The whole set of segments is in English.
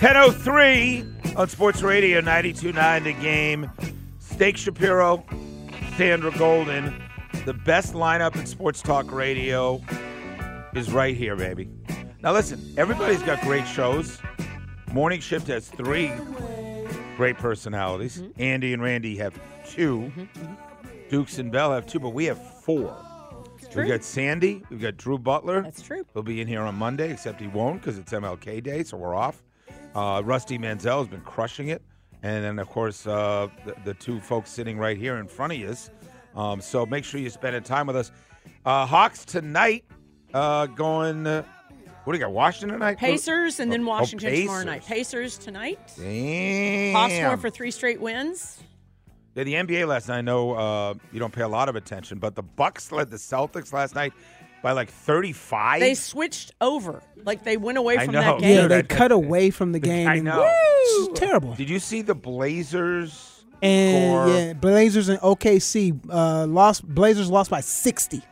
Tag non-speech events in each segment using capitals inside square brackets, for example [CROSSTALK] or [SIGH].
1003 on Sports Radio 92.9 The Game. Steak Shapiro, Sandra Golden. The best lineup in sports talk radio is right here, baby. Now, listen, everybody's got great shows. Morning Shift has three great personalities. Mm-hmm. Andy and Randy have 2 Dukes and Bell have two, but we have four. We've got Sandy. We've got Drew Butler. That's true. He'll be in here on Monday, except he won't because it's MLK Day, so we're off. Uh, Rusty Mansell has been crushing it. And then, of course, uh, the, the two folks sitting right here in front of you. Um, so make sure you spend a time with us. Uh, Hawks tonight uh, going, uh, what do you got, Washington tonight? Pacers and then Oh, oh, Washington tomorrow night. Pacers. Tonight. Damn. Hawks going for three straight wins. Yeah, the NBA last night. I know uh, you don't pay a lot of attention, but the Bucks led the Celtics last night by like 35. They switched over. Like they went away I from know. that game. Yeah, they cut away from the game. I and- know. Woo! It's terrible. Did you see the Blazers And score? yeah, Blazers and OKC uh, lost. Blazers lost by sixty.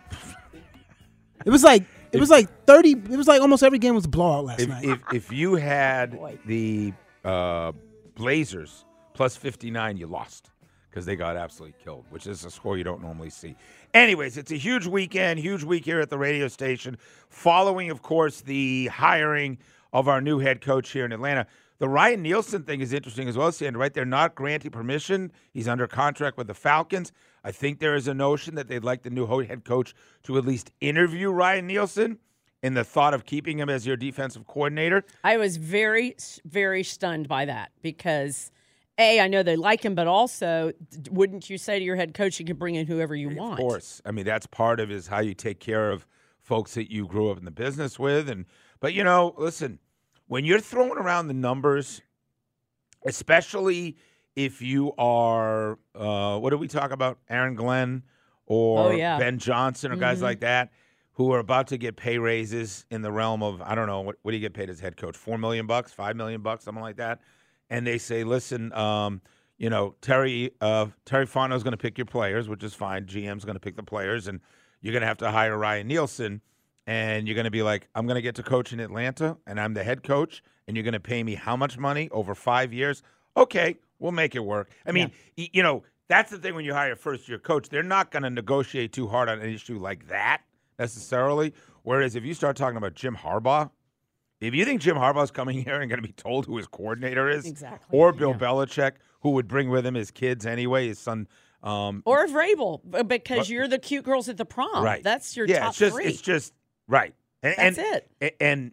It was like it was like thirty. It was like almost every game was a blowout last if, night. if if you had Boy. the uh, Blazers plus 59, you lost because they got absolutely killed, which is a score you don't normally see. Anyways, it's a huge weekend, huge week here at the radio station, following, of course, the hiring of our new head coach here in Atlanta. The Ryan Nielsen thing is interesting as well, Sandra, right? They're not granting permission. He's under contract with the Falcons. I think there is a notion that they'd like the new head coach to at least interview Ryan Nielsen in the thought of keeping him as your defensive coordinator. I was very, very stunned by that because, A, I know they like him, but also, wouldn't you say to your head coach, you can bring in whoever you want? Of course. I mean, that's part of is how you take care of folks that you grew up in the business with. And but you know, listen, when you're throwing around the numbers, especially if you are uh, what do we talk about? Aaron Glenn or Oh, yeah. Ben Johnson or guys like that who are about to get pay raises in the realm of I don't know what what do you get paid as head coach? Four million bucks, five million bucks, something like that. And they say, listen, um, you know, Terry uh, Terry Fontenot's going to pick your players, which is fine. GM's going to pick the players, and you're going to have to hire Ryan Nielsen, and you're going to be like, I'm going to get to coach in Atlanta, and I'm the head coach, and you're going to pay me how much money over five years? Okay, we'll make it work. I mean, y- you know, that's the thing when you hire a first year coach, they're not going to negotiate too hard on an issue like that necessarily. Whereas if you start talking about Jim Harbaugh, if you think Jim Harbaugh's coming [LAUGHS] here and going to be told who his coordinator is, Exactly, or Bill yeah. Belichick, who would bring with him his kids anyway, his son. Um, Or Vrabel, because But- you're the cute girls at the prom. right, That's your yeah. top it's just, three. it's just right. And, That's and, it. And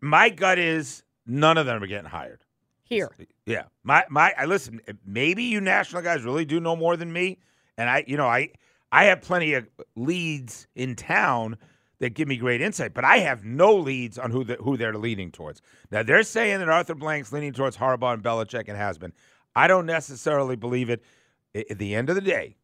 my gut is none of them are getting hired. Here. Yeah, my my. I listen. Maybe you national guys really do know more than me, and I, you know, I I have plenty of leads in town that give me great insight, but I have no leads on who the, who they're leaning towards. Now they're saying that Arthur Blank's leaning towards Harbaugh and Belichick and has been. I don't necessarily believe it. At the end of the day,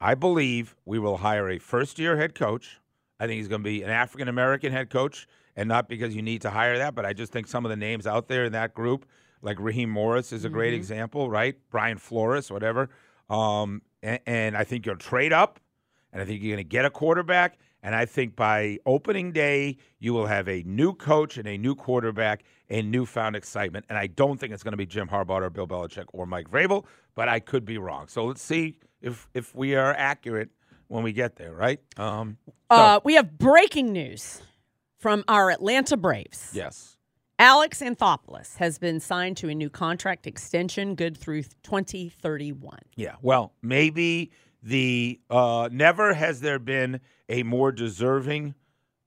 I believe we will hire a first year head coach. I think he's going to be an African American head coach, and not because you need to hire that, but I just think some of the names out there in that group, like Raheem Morris, is a great example, right? Brian Flores, whatever. Um, and, and I think you'll trade up, and I think you're going to get a quarterback. And I think by opening day, you will have a new coach and a new quarterback and newfound excitement. And I don't think it's going to be Jim Harbaugh or Bill Belichick or Mike Vrabel, but I could be wrong. So let's see if if we are accurate when we get there, right? Um, so, Uh, we have breaking news from our Atlanta Braves. yes. Alex Anthopoulos has been signed to a new contract extension good through 2031. Yeah. Well, maybe the uh, never has there been a more deserving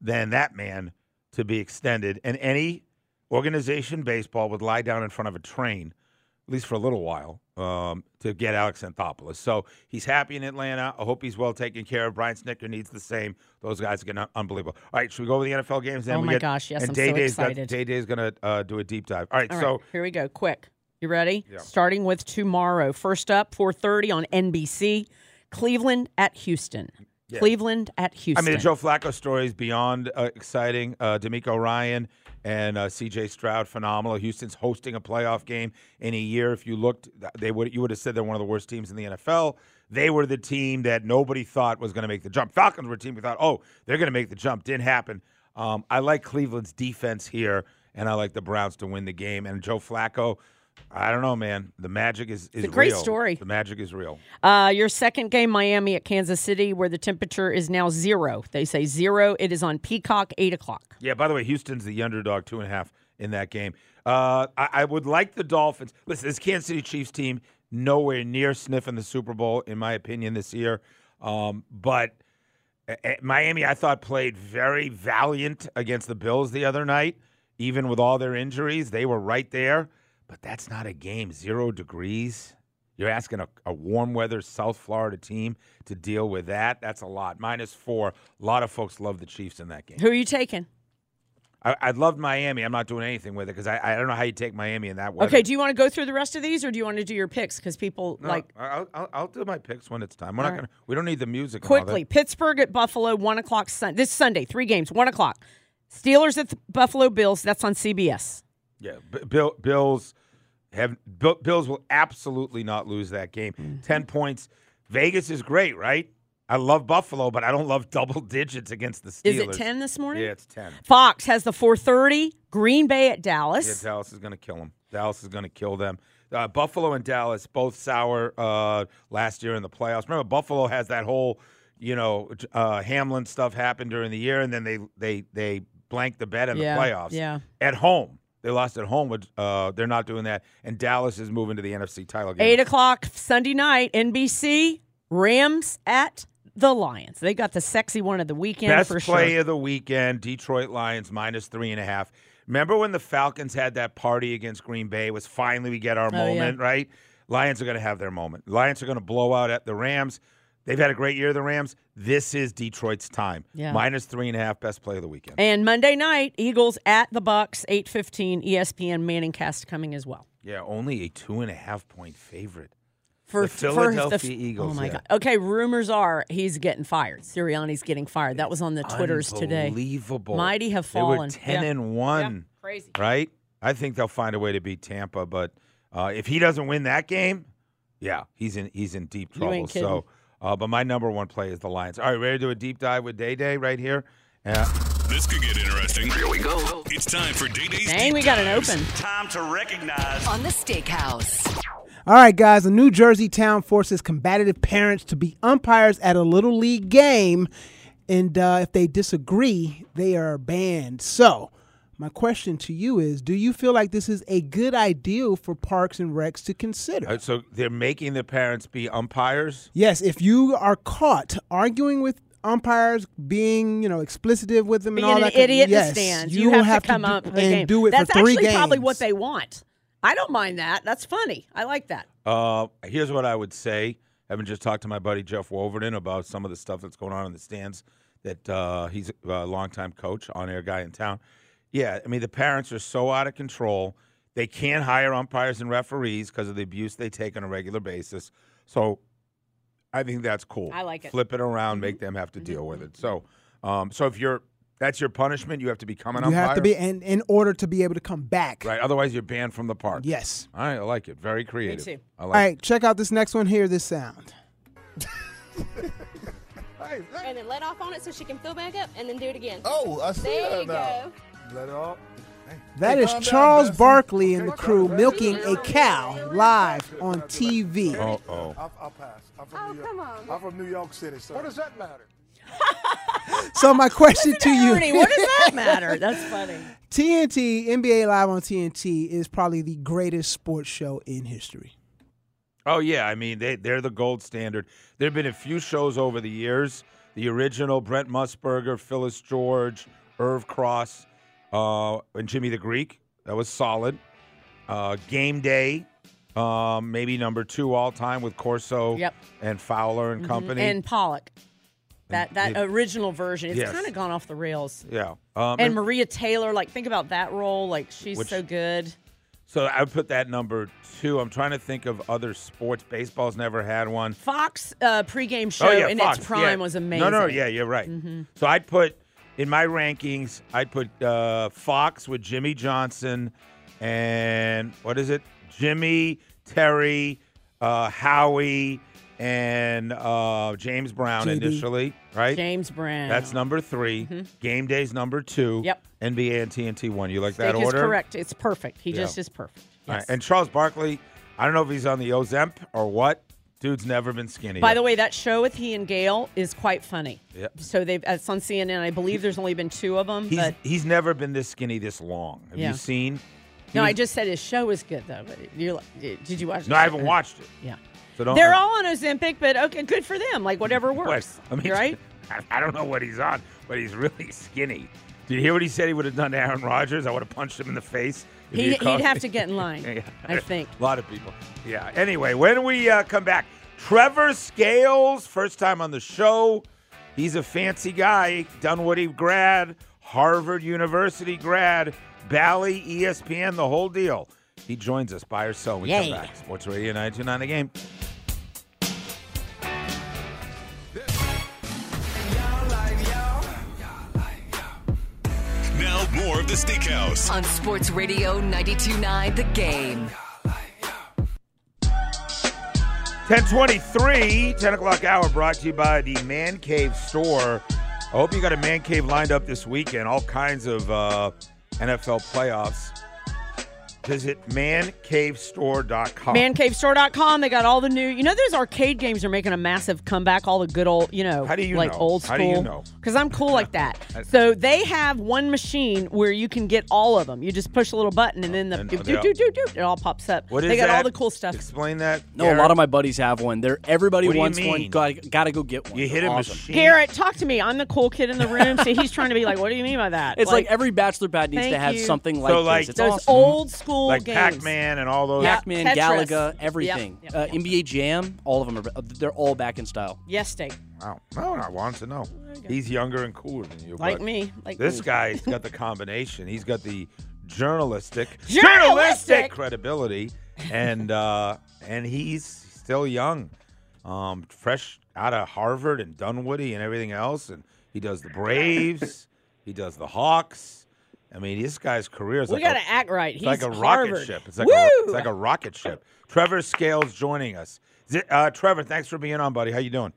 than that man to be extended, and any organization baseball would lie down in front of a train, at least for a little while, um, to get Alex Anthopoulos. So he's happy in Atlanta. I hope he's well taken care of. Brian Snitker needs the same. Those guys are getting unbelievable. All right, should we go over the NFL games? Then Oh my get, gosh, yes, and I'm Day so Day's got- excited. Day Day's going to uh, do a deep dive. All right, All so right, here we go. Quick. You ready? Yeah. Starting with tomorrow. First up, 4:30 on NBC. Cleveland at Houston. Cleveland at Houston. I mean, the Joe Flacco story is beyond uh, exciting. Uh, DeMeco Ryan and uh, C.J. Stroud, phenomenal. Houston's hosting a playoff game in a year. If you looked, they would you would have said they're one of the worst teams in the NFL. They were the team that nobody thought was going to make the jump. Falcons were a team we thought, oh, they're going to make the jump. Didn't happen. Um, I like Cleveland's defense here, and I like the Browns to win the game. And Joe Flacco, I don't know, man. The magic is, is a great real. story. The magic is real. Uh, your second game, Miami at Kansas City, where the temperature is now zero. They say zero. It is on Peacock, eight o'clock. Yeah, by the way, Houston's the underdog, two and a half in that game. Uh, I, I would like the Dolphins. Listen, this Kansas City Chiefs team, nowhere near sniffing the Super Bowl, in my opinion, this year. Um, but Miami, I thought, played very valiant against the Bills the other night. Even with all their injuries, they were right there. But that's not a game. Zero degrees. You're asking a, a warm weather South Florida team to deal with that. That's a lot. Minus four. A lot of folks love the Chiefs in that game. Who are you taking? I, I love Miami. I'm not doing anything with it because I, I don't know how you take Miami in that way. Okay, do you want to go through the rest of these, or do you want to do your picks? Because people No, like I'll, I'll, I'll do my picks when it's time. We're not right. gonna. We don't need the music. and all that. quickly. Pittsburgh at Buffalo, one o'clock. Sun- this Sunday, three games, one o'clock. Steelers at the Buffalo Bills. That's on CBS. Yeah, Bill, Bills have Bill, Bills will absolutely not lose that game. Mm-hmm. Ten points. Vegas is great, right? I love Buffalo, but I don't love [LAUGHS] double digits against the Steelers. Is it ten this morning? Yeah, it's ten. Fox has the four thirty. Green Bay at Dallas. Yeah, Dallas. Dallas is going to kill them. Dallas is going to kill them. Uh, Buffalo and Dallas both sour uh, last year in the playoffs. Remember, Buffalo has that whole, you know, uh, Hamlin stuff happened during the year, and then they they they blanked the bet in Yeah, the playoffs. yeah. at home. They lost at home. With, uh, they're not doing that, and Dallas is moving to the NFC title game. Eight o'clock Sunday night. NBC. Rams at the Lions. They got the sexy one of the weekend Best for play sure. of the weekend: Detroit Lions minus three and a half. Remember when the Falcons had that party against Green Bay? It was finally we get our Oh, yeah. moment, right? Lions are going to have their moment. Lions are going to blow out at the Rams. They've had a great year, the Rams. This is Detroit's time. Yeah. Minus three and a half, best play of the weekend. And Monday night, Eagles at the Bucks, eight fifteen. E ESPN Manning cast coming as well. yeah, only a two and a half point favorite. For The for Philadelphia Eagles, Oh my yeah. god. Okay, rumors are he's getting fired. Sirianni's getting fired. That was on the Twitters today. Unbelievable. Mighty have They were fallen. ten Yeah. and one. Yeah, crazy. right? I think they'll find a way to beat Tampa, but uh, if he doesn't win that game, yeah, he's in he's in deep trouble. So, uh, but my number one play is the Lions. All right, ready to do a deep dive with Day Day right here? Yeah, This could get interesting. Here we go. It's time for Day Day's Dang, Deep we got an Dives. open. Time to recognize on the Steakhouse. All right, guys. A New Jersey town forces combative parents to be umpires at a little league game, and uh, if they disagree, they are banned. So, my question to you is: Do you feel like this is a good idea for parks and recs to consider? Uh, so they're making the parents be umpires. Yes, if you are caught arguing with umpires, being you know explicitive with them, Being and all an that, kind- idiot in the yes, stands, you, you, will have, to come do, up and game. do it That's for three actually probably what they want. I don't mind that. That's funny. I like that. Uh, here's what I would say. Having just talked to my buddy Jeff Wolverton about some of the stuff that's going on in the stands, that uh, he's a longtime coach, on air guy in town. Yeah, I mean, the parents are so out of control. They can't hire umpires and referees because of the abuse they take on a regular basis. So I think that's cool. I like it. Flip it around, make them have to deal with it. So, um, so if you're that's your punishment, you have to become an You umpire. You have to be, and in order to be able to come back. right. Otherwise, you're banned from the park. Yes. All right, I like it. Very creative. Me too. I All like right, check out this next one. Hear this sound. [LAUGHS] and then let off on it so she can fill back up and then do it again. Oh, I see there that you now. go. Let it off. That Hey, is calm down, Charles Bessie. Barkley and the crew down. milking a cow live on TV. Oh, oh. I'll, I'll pass. I'm from Oh, New York. come on. I'm from New York City. So. What does that matter? [LAUGHS] So my question to you, Ernie, what does that [LAUGHS] matter? That's funny. TNT NBA Live on TNT is probably the greatest sports show in history. Oh yeah, I mean they they're the gold standard. There have been a few shows over the years. The original Brent Musburger, Phyllis George, Irv Cross, uh, and Jimmy the Greek. That was solid. Uh, Game Day, um, maybe number two all time with Corso Yep. and Fowler and company. And Pollock. That that it- original version. It's Yes. kind of gone off the rails. yeah, um, And Maria Taylor, like think about that role. Like she's Which- so good. so I would put that number two. I'm trying to think of other sports. Baseball's never had one. Fox uh, pregame show oh yeah, in Fox. its prime yeah. was amazing. Mm-hmm. No, no, yeah, you're right. So I'd put in my rankings. I'd put uh, Fox with Jimmy Johnson and what is it? Jimmy, Terry, uh, Howie, and uh, James Brown initially, right? James Brown. That's number 3 Game day's number two. Mm-hmm. Yep. NBA and TNT one. You like that Steak is order? correct. It's perfect. He Yeah. just is perfect. All right. Yes. And Charles Barkley, I don't know if he's on the Ozemp or what. Dude's never been skinny. By the way, that show with he and Gayle is quite funny. Yep. So they've it's on CNN. I believe there's only been two of them, he's but he's never been this skinny this long. Have Yeah. you seen? no, I just said his show is good though. But you're like, did you watch? No, I haven't watched it. Yeah, So don't. they're all on Ozempic, but okay, good for them. Like whatever works. I mean, right? [LAUGHS] I, I don't know what he's on, but he's really skinny. Did you hear what he said he would have done to Aaron Rodgers? I would have punched him in the face. If He, had called he'd have to get in line. [LAUGHS] Yeah. I think. A lot of people. Yeah. Anyway, when we uh, come back, Trevor Scales, first time on the show. He's a fancy guy, Dunwoody grad, Harvard University grad, Bally, ESPN, the whole deal. He joins us by or so. We come back. Sports Radio 929 the game. The Steakhouse. on Sports Radio 929 The Game. 1023, 10 o'clock hour brought to you by the Man Cave store. I hope you got a Man Cave lined up this weekend. All kinds of uh, NFL playoffs. Visit mancavestore.com. Mancavestore.com. They got all the new. You know, those arcade games are making a massive comeback. All the good old, you know, How do you like know? old school. How do you know? Because I'm cool like that. [LAUGHS] so they have one machine where you can get all of them. You just push a little button and then the And doop, they doop, all- doop, doop, doop, it all pops up. What is they got that? all the cool stuff. Explain that. No, a lot of my buddies have one. They're everybody What do you wants mean? one. Got got to go get one. You hit They're a awesome. machine. Garrett, talk to me. I'm the cool kid in the room. See, he's trying to be like, what do you mean by that? It's like, every bachelor pad needs Thank to have you. something like So, like, this. It's those awesome. old school like games. Pac-Man and all those. Pac-Man, Tetris. Galaga, everything. Yep, Uh, NBA Jam, all of them are. They're all back in style. Yes, steak. Wow. No, I want to know. He's younger and cooler than you. Like me. Like This me. guy's got the [LAUGHS] combination. He's got the journalistic, Journalistic! credibility, and uh, and he's still young, um, fresh out of Harvard and Dunwoody and everything else. And he does the Braves, he does the Hawks. I mean, this guy's career is We like got a, act right. He's like a Harvard. rocket ship. It's like a, it's like a rocket ship. Trevor Scales joining us. Zi- Uh, Trevor, thanks for being on, buddy. How you doing?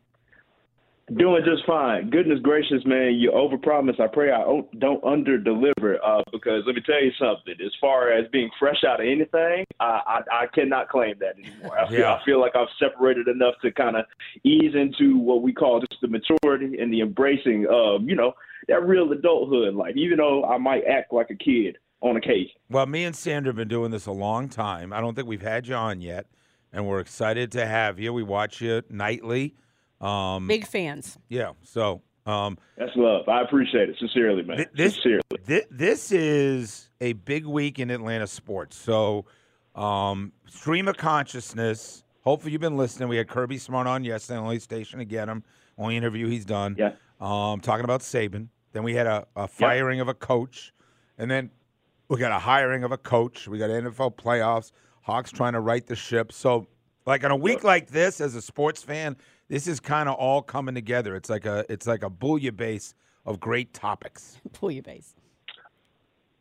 Doing just fine. Goodness gracious, man, you overpromise. I pray I o- don't underdeliver. Uh, because let me tell you something. As far as being fresh out of anything, I I, I cannot claim that anymore. I feel, Yeah. I feel like I've separated enough to kind of ease into what we call just the maturity and the embracing of you know that real adulthood. Like even though I might act like a kid on occasion. Well, me and Sandra have been doing this a long time. I don't think we've had you on yet, and we're excited to have you. We watch you nightly. Um, Big fans. yeah. So um, That's love. I appreciate it sincerely, man. Th- this- sincerely. thi- this is a big week in Atlanta sports. So, um, stream of consciousness. Hopefully, you've been listening. We had Kirby Smart on yesterday, only station to get him. Only interview he's done. Yeah. Um, talking about Saban. Then we had a, a firing of a coach, and then we got a hiring of a coach. We got NFL playoffs. Hawks trying to right the ship. So, like on a week like this, as a sports fan, this is kind of all coming together. It's like a it's like a bouillabaisse of great topics. Pull your base.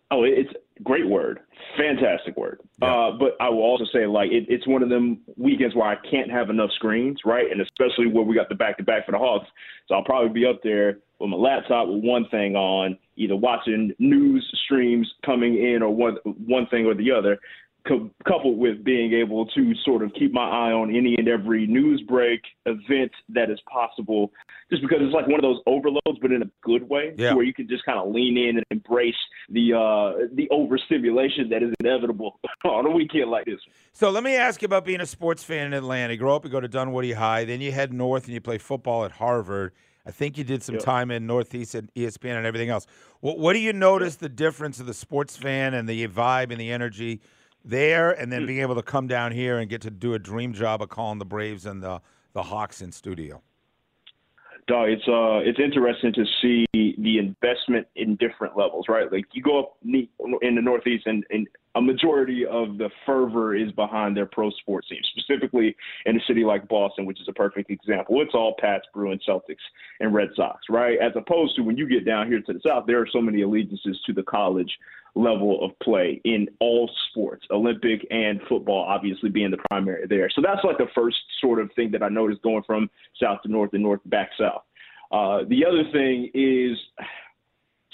Oh, it's a great word, fantastic word. Uh, but I will also say, like, it, it's one of them weekends where I can't have enough screens, right? And especially where we got the back to back for the Hawks, so I'll probably be up there with my laptop with one thing on, either watching news streams coming in or one one thing or the other. Cou- Coupled with being able to sort of keep my eye on any and every news break event that is possible, just because it's like one of those overloads, but in a good way, Yeah. where you can just kind of lean in and embrace the uh, the overstimulation that is inevitable [LAUGHS] on a weekend like this. So let me ask you about being a sports fan in Atlanta. You grow up, you go to Dunwoody High, then you head north and you play football at Harvard. I think you did some Yep. time in Northeast and ESPN and everything else. What, what do you notice the difference of the sports fan and the vibe and the energy there, and Hmm. then being able to come down here and get to do a dream job of calling the Braves and the the Hawks in studio? Dog, it's uh, it's interesting to see the investment in different levels, right? Like you go up in the Northeast and, and a majority of the fervor is behind their pro sports teams, specifically in a city like Boston, which is a perfect example. It's all Pats, Bruins, Celtics, and Red Sox, right? As opposed to when you get down here to the South, there are so many allegiances to the college level of play in all sports, Olympic and football, obviously being the primary there. So that's like the first sort of thing that I noticed going from south to north and north back south. Uh, the other thing is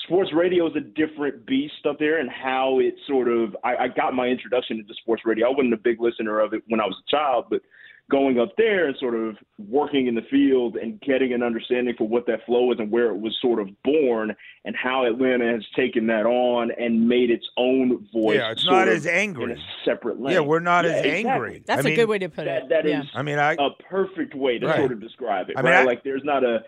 sports radio is a different beast up there and how it sort of I, I got my introduction into sports radio. I wasn't a big listener of it when I was a child, but going up there and sort of working in the field and getting an understanding for what that flow is and where it was sort of born and how Atlanta has taken that on and made its own voice. Yeah, it's sort not of as angry. in a separate lane. Yeah, we're not Yeah, as exactly. angry. That's I a mean, good way to put That, it. that is yeah. I mean, I a perfect way to Right. sort of describe it, I mean, right? I- like there's not a.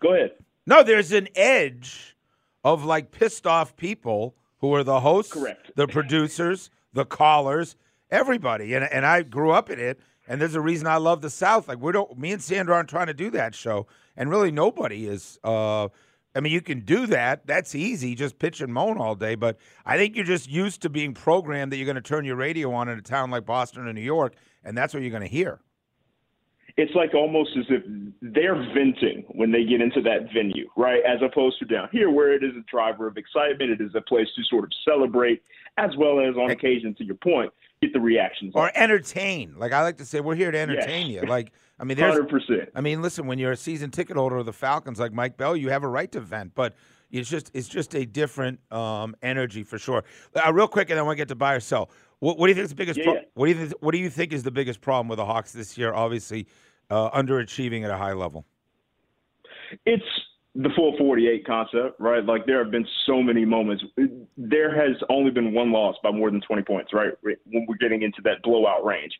Go ahead. no, there's an edge of like pissed off people who are the hosts, Correct. the producers, the callers, everybody. And and I grew up in it, and there's a reason I love the South. Like we don't, me and Sandra aren't trying to do that show, and really nobody is. Uh, I mean, you can do that. That's easy, just pitch and moan all day. But I think you're just used to being programmed that you're going to turn your radio on in a town like Boston or New York, and that's what you're going to hear. it's like almost as if they're venting when they get into that venue, right? As opposed to down here where it is a driver of excitement, it is a place to sort of celebrate, as well as on occasion, to your point, get the reactions. Or entertain. Like I like to say, we're here to entertain you. Like I mean, there's Hundred percent. I mean, listen, when you're a season ticket holder of the Falcons, like Mike Bell, you have a right to vent, but it's just it's just a different um, energy for sure. Uh, real quick, and then I want to get to buy or sell. What, what do you think is the biggest? Yeah, pro- yeah. What do you think? What do you think is the biggest problem with the Hawks this year? Obviously, uh, underachieving at a high level. It's the full 48 concept, right? Like there have been so many moments. There has only been one loss by more than 20 points, right? When we're getting into that blowout range.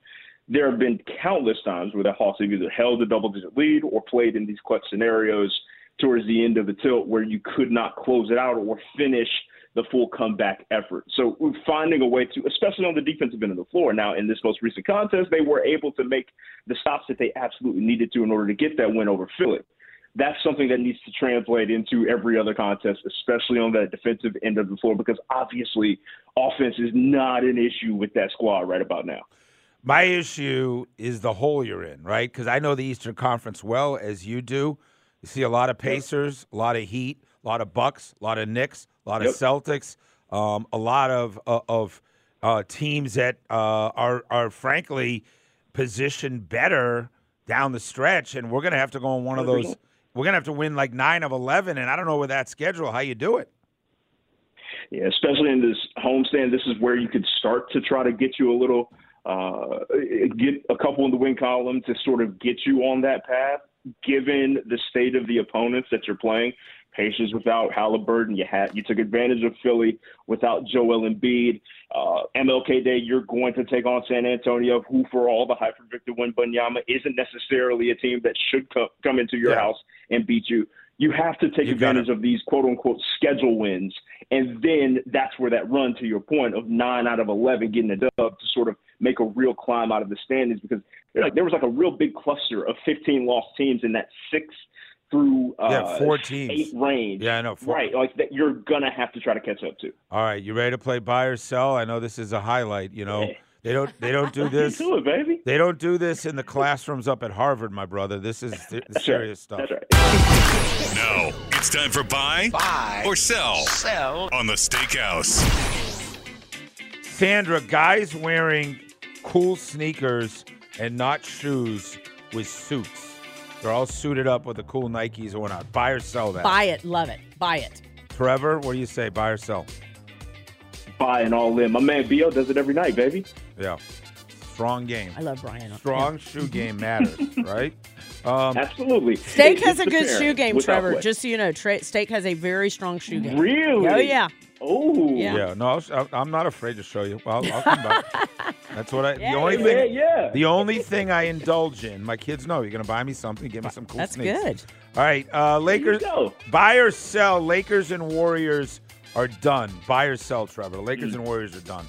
There have been countless times where the Hawks have either held a double digit lead or played in these clutch scenarios towards the end of the tilt where you could not close it out or finish the full comeback effort. So we're finding a way to, especially on the defensive end of the floor. Now, in this most recent contest, they were able to make the stops that they absolutely needed to in order to get that win over Philly that's something that needs to translate into every other contest, especially on that defensive end of the floor, because obviously offense is not an issue with that squad right about now. My issue is the hole you're in, right? Because I know the Eastern Conference well as you do. You see a lot of Pacers, a lot of Heat, a lot of Bucks, a lot of Knicks, a lot Yep. of Celtics, um, a lot of uh, of uh, teams that uh, are are frankly positioned better down the stretch, and we're going to have to go on one of those. We're to have to win like nine of eleven, and I don't know with that schedule how you do it. Yeah, especially in this homestand, this is where you could start to try to get you a little, uh, get a couple in the win column to sort of get you on that path, given the state of the opponents that you're playing. Pacers without Halliburton, you had you took advantage of Philly without Joel Embiid. Uh, MLK Day, you're going to take on San Antonio, who for all the hype for Victor Wembanyama isn't necessarily a team that should co- come into your Yeah. house and beat you. You have to take You advantage gotta- of these quote unquote schedule wins, and then that's where that run to your point of nine out of eleven getting a dub to sort of make a real climb out of the standings because like there was like a real big cluster of 15 lost teams in that six through uh, Yeah, four teams. eight range. Yeah, I know. Four- Right, like that you're gonna have to try to catch up to. All right, you ready to play buy or sell? I know this is a highlight. You know Yeah. [LAUGHS] they don't they don't do this. to it, baby. They don't do this in the classrooms up at Harvard, my brother. This is th- serious right. stuff. That's right. Now it's time for buy, Buy or sell Sell. on the Steakhouse. Sandra, guys wearing cool sneakers and not shoes with suits. They're all suited up with the cool Nikes or not. Buy or sell that. Buy it, love it, buy it. Trevor, what do you say? Buy or sell? Buy and all in. My man Bo does it every night, baby. Yeah. Strong game. I love Brian. Strong shoe game matters, [LAUGHS] right? Um, Absolutely. Steak It- has a good shoe game, Trevor. Just so you know, Tra- Steak has a very strong shoe game. really. Oh yeah. Oh. Yeah. yeah, no, I'll sh- I'll- I'm not afraid to show you. Well, I'll come back. [LAUGHS] That's what I. Yeah, the only yeah. thing. Yeah, yeah. The only thing I indulge in, my kids know. You're gonna buy me something, give me some cool That's sneaks. good. All right, uh, Lakers. go. Buy or sell. Lakers and Warriors are done. Buy or sell, Trevor. The Lakers and Warriors are done.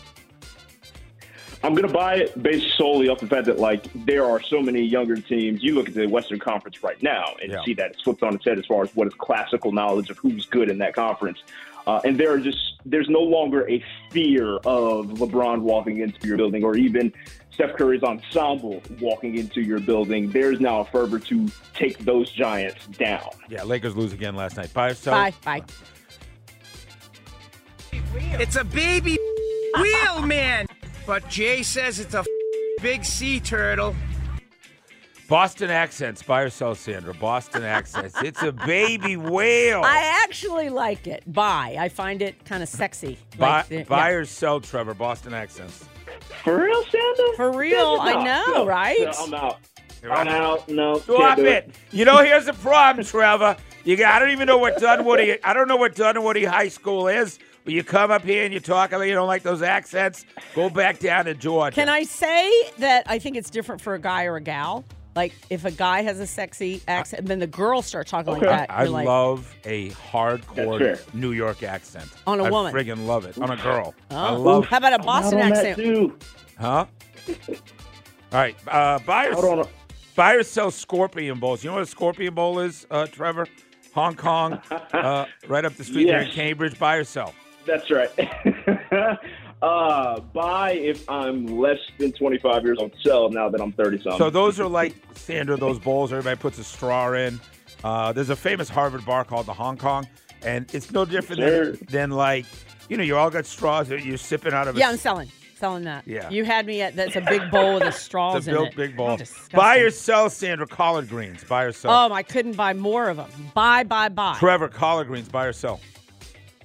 I'm going to buy it based solely off the fact that like there are so many younger teams. You look at the Western Conference right now and Yeah. see that it's flipped on its head as far as what is classical knowledge of who's good in that conference. Uh, and there are just there's no longer a fear of LeBron walking into your building or even Steph Curry's ensemble walking into your building. There's now a fervor to take those giants down. Yeah, Lakers lose again last night. Buy or sell? Bye. Bye. It's a baby [LAUGHS] wheel, man. But Jay says it's a [LAUGHS] big sea turtle. Boston accents. Buy or sell, Sandra? Boston accents. It's a baby whale. I actually like it. Buy. I find it kind of sexy. buy, Like the- buy yeah. or sell, Trevor? Boston accents. For real, Sandra? For real, I know, no, right? no, I'm out. I'm out. No, Stop can't do it. You know, here's the problem, Trevor. You got, I don't even know what Dunwoody. I don't know what Dunwoody High School is. But you come up here and you talk about you don't like those accents. Go back down to Georgia. Can I say that I think it's different for a guy or a gal? Like if a guy has a sexy accent, and then the girls start talking like that. I like, love a hardcore New York accent. On a I woman. I friggin' love it. On a girl. I Oh. love How about a Boston Out on accent? too. Huh? [LAUGHS] All right. Uh, buy, or, on a- buy or sell Scorpion Bowls. You know what a Scorpion Bowl is, uh, Trevor? Hong Kong, [LAUGHS] uh, right up the street there in Cambridge. Buy or sell? That's right. [LAUGHS] uh, buy if I'm less than 25 years old. Sell now that I'm 30 something. So those are like Sandra, those bowls everybody puts a straw in. Uh, there's a famous Harvard bar called the Hong Kong, and it's no different Sure. than, than like you know you all got straws that you're sipping out of. Yeah, a, I'm selling. Selling that. Yeah. You had me at that's a big bowl with the [LAUGHS] straws it's a in big, it. big bowl. Disgusting. Buy or sell, Sandra, collard greens. Buy or sell. Oh, I couldn't buy more of them. Buy, buy, buy. Trevor, collard greens. Buy or sell.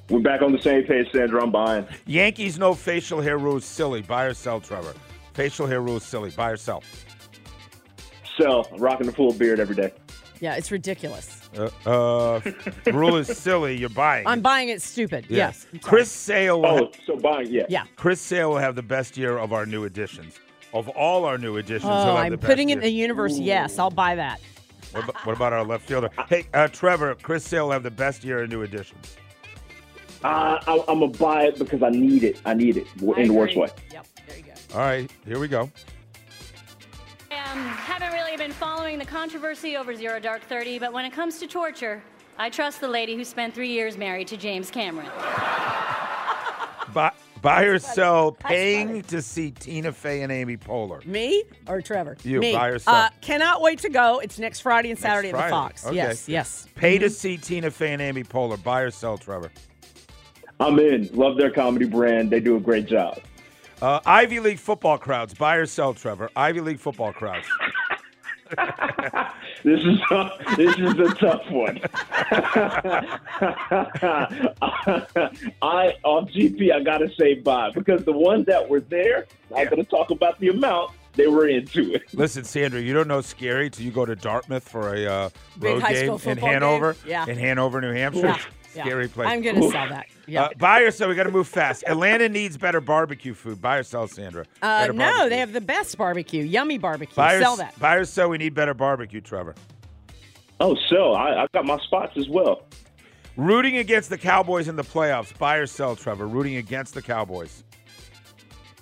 We're back on the same page, Sandra. I'm buying. Yankees no facial hair rules silly. Buy or sell, Trevor. Facial hair rules silly. Buy or sell. Sell. I'm rocking a full beard every day. Yeah, it's ridiculous. Uh, uh, rule is silly. You're buying. I'm buying it stupid. Yeah. Yes. Chris Sale. will Oh, have- so buying, yeah. Yeah. Chris Sale will have the best year of our new additions. Of all our new additions, he'll Oh, have I'm the best putting it year. in the universe. Yes, I'll buy that. What about, what about our left fielder? Hey, uh, Trevor, Chris Sale will have the best year of new additions. Uh, I, I'm going to buy it because I need it. I need it I in the worst way. Yep. There you go. All right, here we go. Um, haven't really been following the controversy over Zero Dark Thirty, but when it comes to torture, I trust the lady who spent three years married to James Cameron. [LAUGHS] Buy, buy or sell paying to see Tina Fey and Amy Poehler. Me or Trevor? You, Me. buy or sell? Uh, cannot wait to go. It's next Friday and Saturday Friday. at the Fox. Okay. Yes, yes. Pay to see Tina Fey and Amy Poehler. Buy or sell, Trevor. I'm in. Love their comedy brand. They do a great job. Uh, Ivy League football crowds. Buy or sell, Trevor. Ivy League football crowds. [LAUGHS] This is this is a tough one. [LAUGHS] I on GP, I gotta say bye because the ones that were there, I'm not gonna talk about the amount. They were into it. Listen, Sandra, you don't know scary till you go to Dartmouth for a uh, road game in Hanover. game. Yeah. In Hanover, New Hampshire. Yeah. Yeah. Scary place. I'm going to sell that. Yeah. Uh, buy or sell? We got to move fast. Atlanta needs better barbecue food. Buy or sell, Sandra? uh, no, barbecue. they have the best barbecue. Yummy barbecue. Buy or, sell that. Buy or sell? We need better barbecue, Trevor. Oh, so I, I got my spots as well. Rooting against the Cowboys in the playoffs. Buy or sell, Trevor? Rooting against the Cowboys.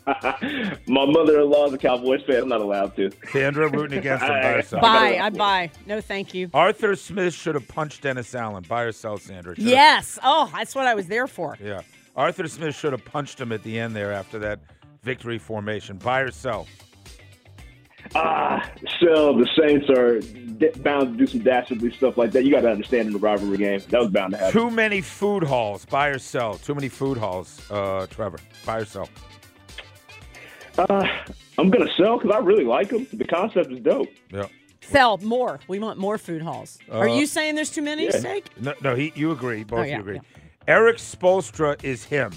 [LAUGHS] my mother-in-law is a Cowboys fan. I'm not allowed to. Sandra rooting against them. [LAUGHS] Buy or sell? Buy. I buy. No, thank you. Arthur Smith should have punched Dennis Allen. Buy or sell, Sandra? Should've- Yes. Oh, that's what I was there for. Yeah. Arthur Smith should have punched him at the end there after that victory formation. Buy or sell? Ah, so the Saints are d- bound to do some dastardly stuff like that. You got to understand in the rivalry game that was bound to happen. Too many food halls. Buy or sell? Too many food halls, uh, Trevor. Buy or sell? Uh, I'm gonna sell because I really like them. The concept is dope. Yeah. Sell more. We want more food halls. Are Uh, you saying there's too many, yeah. Steak? No, no he, you agree. Both Oh, you agree. yeah. Erik Spoelstra is him.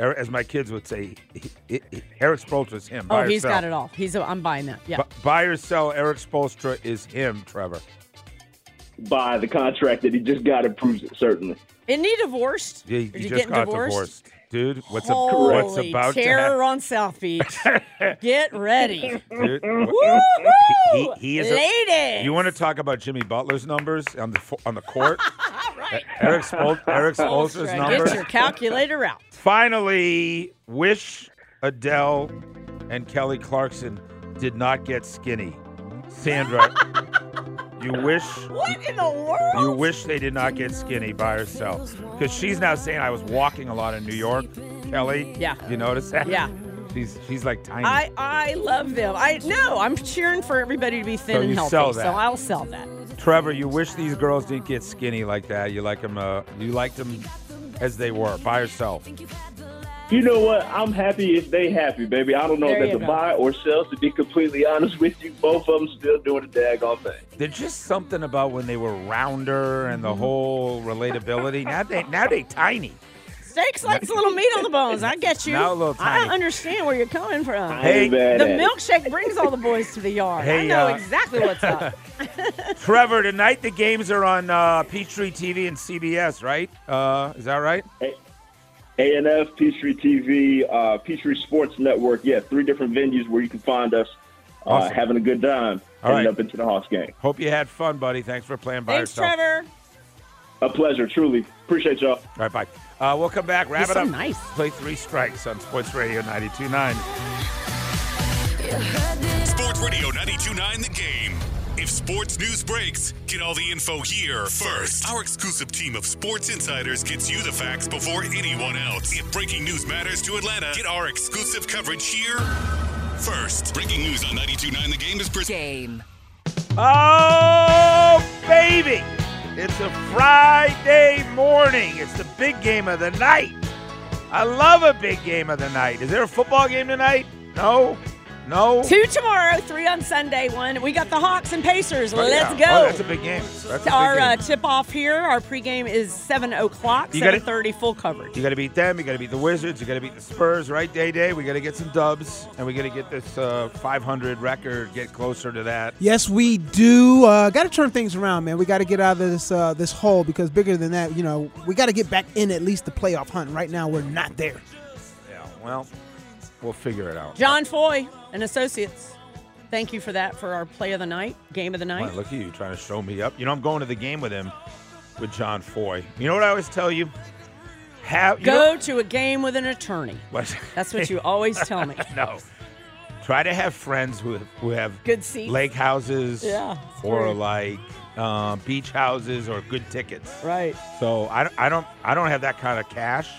Er- As my kids would say, he- he- he- Erik Spoelstra is him. Oh, Buy or he's sell? got it all. He's. A, I'm buying that. Yeah. Bu- buy or sell? Erik Spoelstra is him, Trevor. By the contract that he just got approves it certainly. Isn't he divorced? Yeah, he, he he just getting got divorced? divorced, dude. What's, a, Holy what's about to terror on South Beach. [LAUGHS] Get ready. Dude, he, he is a, Ladies. You want to talk about Jimmy Butler's numbers on the fo- on the court? [LAUGHS] Eric Spol- Erik Spoelstra's Get numbers. your calculator out. Finally, wish Adele and Kelly Clarkson did not get skinny. Sandra, you wish What in the world? you wish they did not get skinny by herself because she's now saying I was walking a lot in New York. Kelly, Yeah. you notice that? Yeah. she's she's like tiny. I, I love them. I no, I'm cheering for everybody to be thin So and you healthy. sell So. I'll sell that. Trevor, you wish these girls didn't get skinny like that. You like them. Uh, you liked them as they were by yourself. You know what? I'm happy if they happy, baby. I don't know There if that's a buy or sell. To be completely [LAUGHS] honest with you, both of them still doing the daggone thing. There's just something about when they were rounder and the whole relatability. Now they now they tiny. Steaks likes a little meat on the bones. I get you. Now a little I understand where you're coming from. Hey, bad the milkshake brings all the boys to the yard. I know uh, exactly what's up. [LAUGHS] [LAUGHS] Trevor, tonight the games are on uh, Peachtree TV and CBS, right? Uh, is that right? ANF, Peachtree TV, uh, Peachtree Sports Network. Yeah, three different venues where you can find us uh, Awesome. having a good time All heading right. up into the Hawks game. Hope you had fun, buddy. Thanks for playing by Thanks, yourself. Trevor. A pleasure, truly. Appreciate y'all. All right, bye. Uh, we'll come back, wrap He's it so up. nice. Play three strikes on Sports Radio 92.9. Sports Radio 92.9 The Game. If sports news breaks, get all the info here first. Our exclusive team of sports insiders gets you the facts before anyone else. If breaking news matters to Atlanta, get our exclusive coverage here first. Breaking news on 92.9 The Game is presented. Game. Oh, baby! It's a Friday morning. It's the big game of the night. I love a big game of the night. Is there a football game tonight? No? No? Two tomorrow, three on Sunday. One. We got the Hawks and Pacers. Oh, Let's yeah. go. Oh, that's a big game. That's our game. uh, tip off here. Our pregame is seven o'clock. You gotta- Seven thirty, full coverage. You got to beat them. You got to beat the Wizards. You got to beat the Spurs, right? Day Day. We got to get some dubs, and we got to get this uh, 500 record, get closer to that. Yes, we do. Uh, got to turn things around, man. We got to get out of this uh, this hole because bigger than that, you know, we got to get back in at least the playoff hunt. Right now, we're not there. Yeah. Well, we'll figure it out. John Foy and Associates. Thank you for that for our play of the night, game of the night. Look at you trying to show me up. You know, I'm going to the game with him, with John Foy. You know what I always tell you? Have you Go know- to a game with an attorney. What? That's what you always tell me. [LAUGHS] no. Try to have friends who who have Good seats. lake houses, Yeah, or like uh, beach houses or good tickets. Right. So I, I don't I don't have that kind of cash,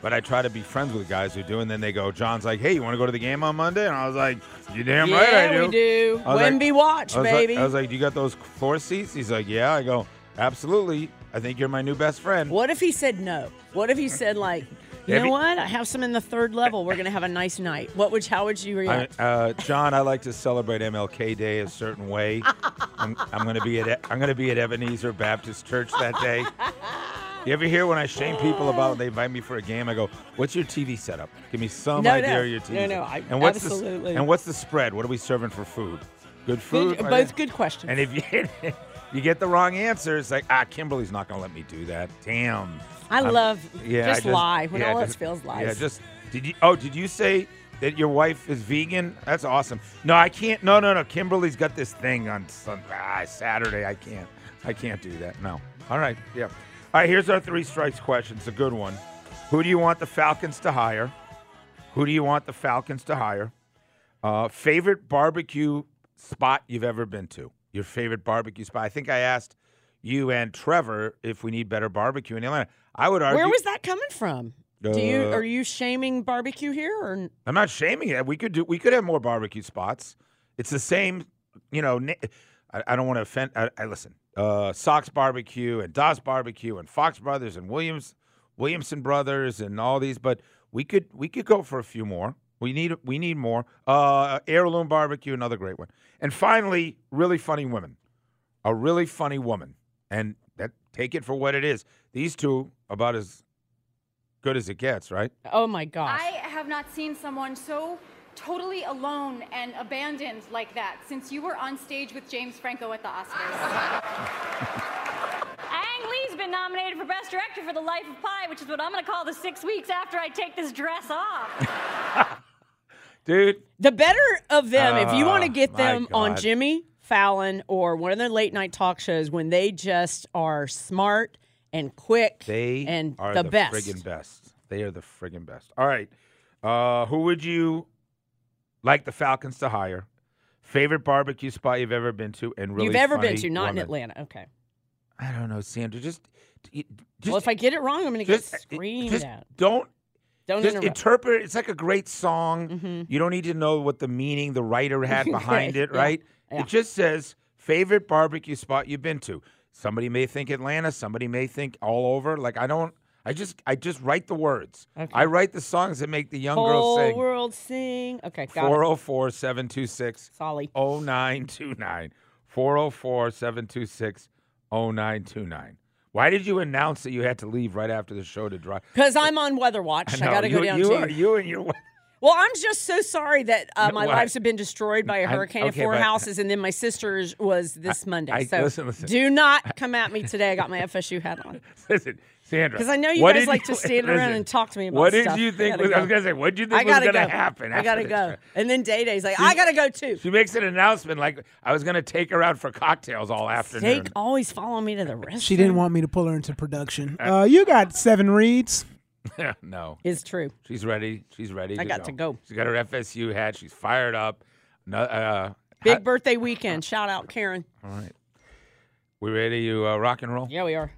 but I try to be friends with guys who do. And then they go, John's like, hey, you want to go to the game on Monday? And I was like, you damn right I do. we do. I was like- watch, I baby. Like, I was like, do you got those floor seats? He's like, yeah. I go, absolutely. I think you're my new best friend. What if he said no? What if he said like, you know what? I have some in the third level. We're gonna have a nice night. What would? How would you I, react? uh, John, I like to celebrate MLK Day a certain way. I'm, I'm to be at I'm going to be at Ebenezer Baptist Church that day. You ever hear when I shame people about they invite me for a game? I go, "What's your TV setup? Give me some No, idea no. of your TV." No, no, setup." I- and what's absolutely. The, and what's the spread? What are we serving for food? Good food. Good- both good questions. And if you [LAUGHS] you get the wrong answer, it's like, ah, Kimberly's not going to let me do that. Damn. I love yeah, I just, lie when yeah, all just- else feels lies. Yeah, just did you? Oh, did you say that your wife is vegan? That's awesome. No, I can't. No, no, no. Kimberly's got this thing on Sun, ah, Saturday. I can't. I can't do that. No. All right. Yeah. All right. Here's our three strikes question. It's a good one. Who do you want the Falcons to hire? Who do you want the Falcons to hire? Uh, favorite barbecue spot you've ever been to? Your favorite barbecue spot? I think I asked you and Trevor if we need better barbecue in Atlanta. I would argue. Where was that coming from? Do you Uh, are you shaming barbecue here or I'm not shaming it. We could do. We could have more barbecue spots. It's the same. You know, na- I, I don't want to offend. I, I listen. Uh, Sox Barbecue and Das Barbecue and Fox Brothers and Williams Williamson Brothers and all these, but we could we could go for a few more. We need we need more. Uh, Heirloom Barbecue, another great one. And finally, really funny women. A really funny woman, and that take it for what it is. These two about as good as it gets, right? Oh my gosh. I have not seen someone so totally alone and abandoned like that since you were on stage with James Franco at the Oscars. [LAUGHS] Ang Lee's been nominated for Best Director for The Life of Pi, which is what I'm going to call the six weeks after I take this dress off. [LAUGHS] Dude, The better of them, if you want to Oh, get my them on Jimmy Fallon or one of the late night talk shows when they just are smart and quick They and are the, the, best. friggin' best. They are the friggin' best. All right. Uh, who would you like the Falcons to hire? Favorite barbecue spot you've ever been to, and really You've ever been to, not in. Atlanta. Okay. I don't know, Sandra. Just, just well, if I get it wrong, I'm going to get uh, screamed just at. don't Don't just interrupt. interpret. It's like a great song. Mhm. You don't need to know what the meaning the writer had [LAUGHS] behind Right, it, yeah, right? yeah. It just says favorite barbecue spot you've been to. Somebody may think Atlanta, somebody may think all over. Like I don't I just I just write the words. Okay. I write the songs that make the young Whole girls sing. world sing. Okay, got 404 726 Solly. 0929. 404 726 0929. Why did you announce that you had to leave right after the show to drive? Because I'm on Weather Watch. I, know, got to go down you to. are- you and your Well, I'm just so sorry that uh, my what? lives have been destroyed by a hurricane okay, four but- houses, and then my sister's was this Monday. I- so listen, listen. do not [LAUGHS] come at me today. I got my [LAUGHS] FSU hat on Listen, Sandra. because I know you guys did like to [LAUGHS] stand around listen, and talk to me about What stuff. did you think? gotta Was, I was gonna say, what did you think I was gotta gonna go. happen? I gotta go. this? And then Day Day's like, She- I gotta go too. She makes an announcement like I was gonna take her out for cocktails all afternoon. Take always follow me to the rest. She didn't want me to pull her into production. Uh, you got seven reads. [LAUGHS] no, Is true. she's ready. She's ready. I to got go. to go. She's got her FSU hat. She's fired up. No, uh, Big ha- birthday weekend. Shout out Karen. all right. We ready to uh, rock and roll? Yeah, we are.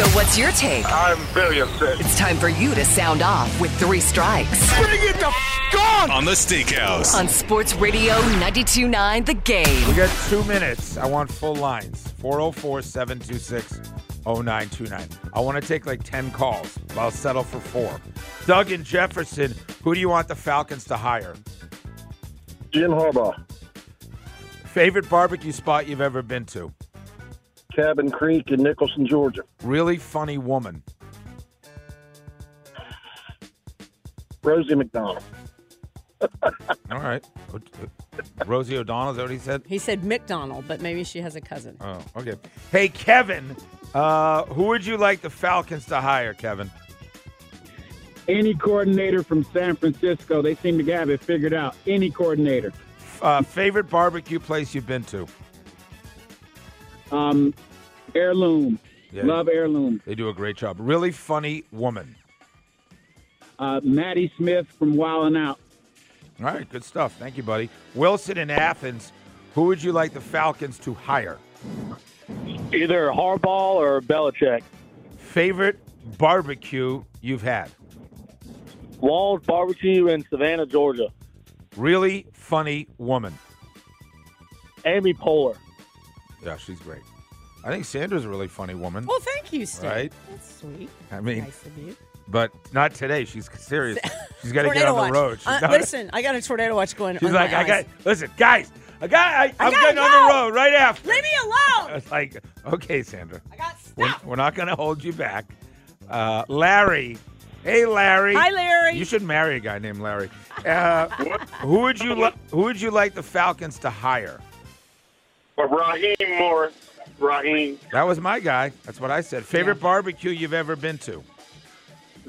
So what's your take? I'm very upset. It's time for you to sound off with three strikes Bring it the f- on! On the Steakhouse. on Sports Radio 92.9 The Game. We got two minutes. I want full lines. 404 726 0929. I want to take like 10 calls. But I'll settle for four. Doug and Jefferson, who do you want the Falcons to hire? Jim Harbaugh, Favorite barbecue spot you've ever been to? Cabin Creek in Nicholson, Georgia. Really funny woman. Rosie McDonald. [LAUGHS] All right. Rosie O'Donnell, is that what he said? He said McDonald, but maybe she has a cousin. Oh, okay. Hey, Kevin, uh, who would you like the Falcons to hire, Kevin? Any coordinator from San Francisco, they seem to have it figured out. Any coordinator. Uh, favorite barbecue place you've been to? Um, heirloom. Yeah. Love heirloom. They do a great job. Really funny woman. Uh, Maddie Smith from Wildin' Out. All right, good stuff. Thank you, buddy. Wilson in Athens, who would you like the Falcons to hire? Either Harbaugh or Belichick. Favorite barbecue you've had? Wall's Barbecue in Savannah, Georgia. Really funny woman. Amy Poehler. Yeah, she's great. I think Sandra's a really funny woman. Well, thank you, Steve. Right? That's sweet. I mean, nice of you. but not today. She's serious. [LAUGHS] She's got to get on the watch. road. Uh, gotta- listen, I got a tornado watch going. She's like, I eyes. got. Listen, guys, I got. I, gotta getting on the road right after. Leave me alone. [LAUGHS] It's like, okay, Sandra. I got we're, we're not going to hold you back. Uh, Larry. Hey, Larry. Hi, Larry. You should marry a guy named Larry. Uh, [LAUGHS] who would you li- Who would you like the Falcons to hire? Or Raheem Morris. Raheem. That was my guy. That's what I said. Favorite barbecue you've ever been to?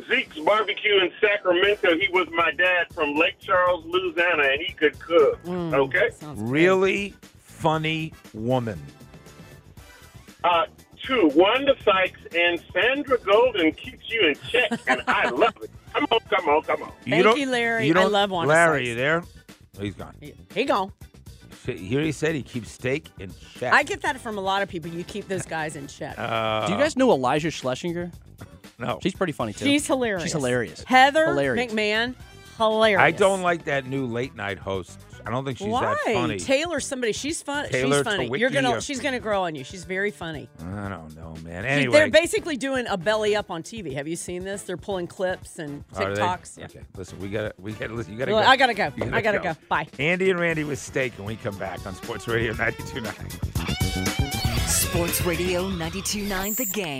Zeke's Barbecue in Sacramento. He was my dad from Lake Charles, Louisiana, and he could cook. okay? Really funny woman. Uh, two, Wanda Sykes and Sandra Golden keeps you in check, and I [LAUGHS] love it. Come on, come on, come on. Thank don't- you, Larry. You I don't, love Wanda Larry, Sykes. you there? Oh, he's gone. He gone. Shit, Here he said he keeps steak in check. I get that from a lot of people. You keep those guys in check. [LAUGHS] Uh, Do you guys know Iliza Shlesinger? No. She's pretty funny too. She's hilarious. She's hilarious. Heather Hilarious. McMahan, hilarious. I don't like that new late night host. I don't think she's Why? that funny. Why? Taylor, somebody. She's fun. Taylor she's funny. Tawicki You're gonna. or- she's gonna grow on you. She's very funny. I don't know, man. Anyway, They're basically doing a belly up on TV. Have you seen this? They're pulling clips and oh, TikToks. Yeah. Okay, listen, we got to we got to listen. You got to Well, go. I gotta go. You I gotta go. Bye. Andy and Randy with steak, and we come back on Sports Radio [LAUGHS] 92.9. Sports Radio 92.9 The Game.